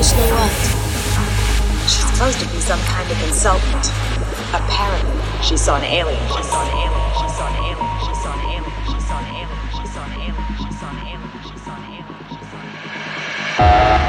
Obviously what? She's supposed to be some kind of consultant. Apparently, she saw an alien. She saw an alien. She saw an alien. She saw an alien. She saw an alien. She saw an alien. She saw an alien. She saw an alien. She saw an alien.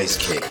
Let the